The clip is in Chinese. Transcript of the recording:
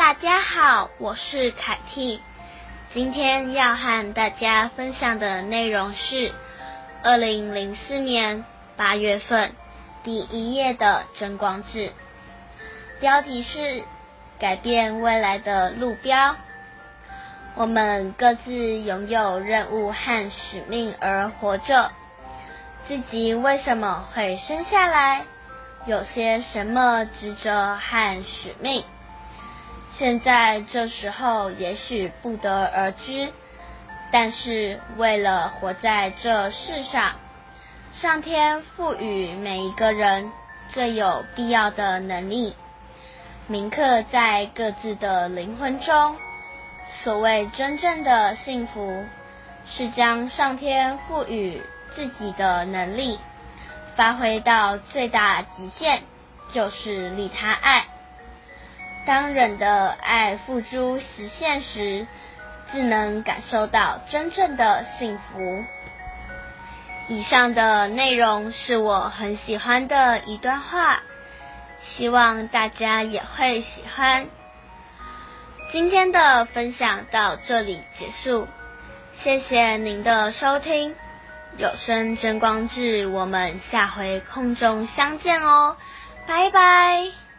大家好，我是凯蒂。今天要和大家分享的内容是二零零四年八月份第一页的真光志，标题是“改变未来的路标”。我们各自拥有任务和使命而活着。自己为什么会生下来？有些什么职责和使命？现在这时候也许不得而知，但是为了活在这世上，上天赋予每一个人最有必要的能力，铭刻在各自的灵魂中。所谓真正的幸福，是将上天赋予自己的能力。发挥到最大极限，就是利他爱。当人的爱付诸实现时，自能感受到真正的幸福。以上的内容是我很喜欢的一段话，希望大家也会喜欢。今天的分享到这里结束，谢谢您的收听。有声真光志，我们下回空中相见哦，拜拜。